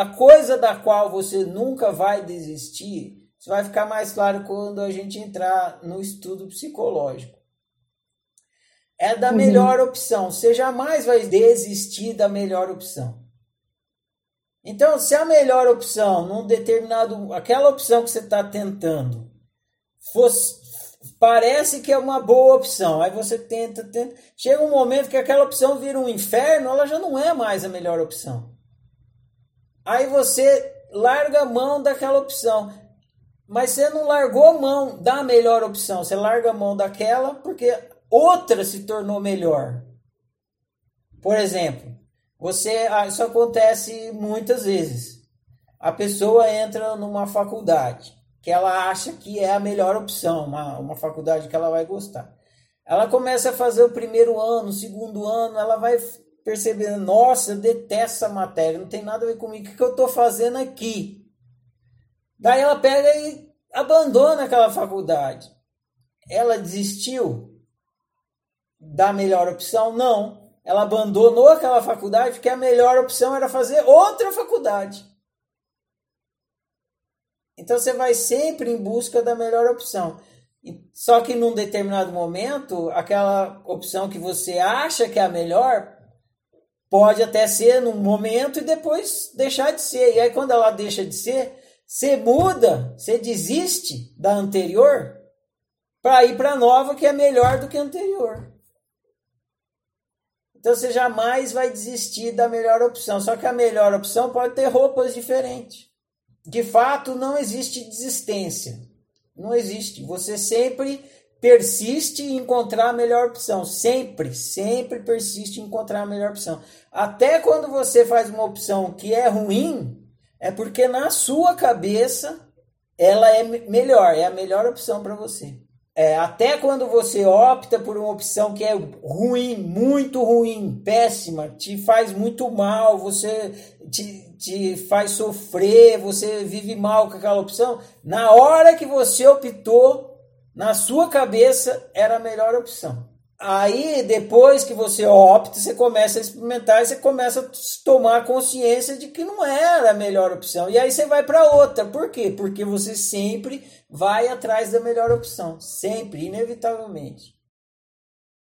a coisa da qual você nunca vai desistir, isso vai ficar mais claro quando a gente entrar no estudo psicológico. É da uhum. melhor opção. Você jamais vai desistir da melhor opção. Então, se a melhor opção, num determinado. aquela opção que você está tentando, fosse, parece que é uma boa opção. Aí você tenta, tenta. Chega um momento que aquela opção vira um inferno, ela já não é mais a melhor opção. Aí você larga a mão daquela opção. Mas você não largou a mão da melhor opção. Você larga a mão daquela porque outra se tornou melhor. Por exemplo, você ah, isso acontece muitas vezes. A pessoa entra numa faculdade que ela acha que é a melhor opção, uma, uma faculdade que ela vai gostar. Ela começa a fazer o primeiro ano, o segundo ano, ela vai percebendo, nossa, eu detesto essa matéria, não tem nada a ver comigo, o que, que eu estou fazendo aqui? Daí ela pega e abandona aquela faculdade. Ela desistiu da melhor opção? Não. Ela abandonou aquela faculdade porque a melhor opção era fazer outra faculdade. Então você vai sempre em busca da melhor opção. Só que num determinado momento, aquela opção que você acha que é a melhor pode até ser num momento e depois deixar de ser. E aí quando ela deixa de ser, você muda, você desiste da anterior para ir para a nova que é melhor do que a anterior. Então você jamais vai desistir da melhor opção. Só que a melhor opção pode ter roupas diferentes de fato não existe desistência. Não existe. Você sempre persiste em encontrar a melhor opção. Sempre, sempre persiste em encontrar a melhor opção. Até quando você faz uma opção que é ruim, é porque na sua cabeça ela é melhor, é a melhor opção para você. É, até quando você opta por uma opção que é ruim, muito ruim, péssima, te faz muito mal, você te, te faz sofrer, você vive mal com aquela opção, na hora que você optou, na sua cabeça era a melhor opção. Aí, depois que você opta, você começa a experimentar você começa a tomar consciência de que não era a melhor opção. E aí você vai para outra. Por quê? Porque você sempre vai atrás da melhor opção. Sempre, inevitavelmente.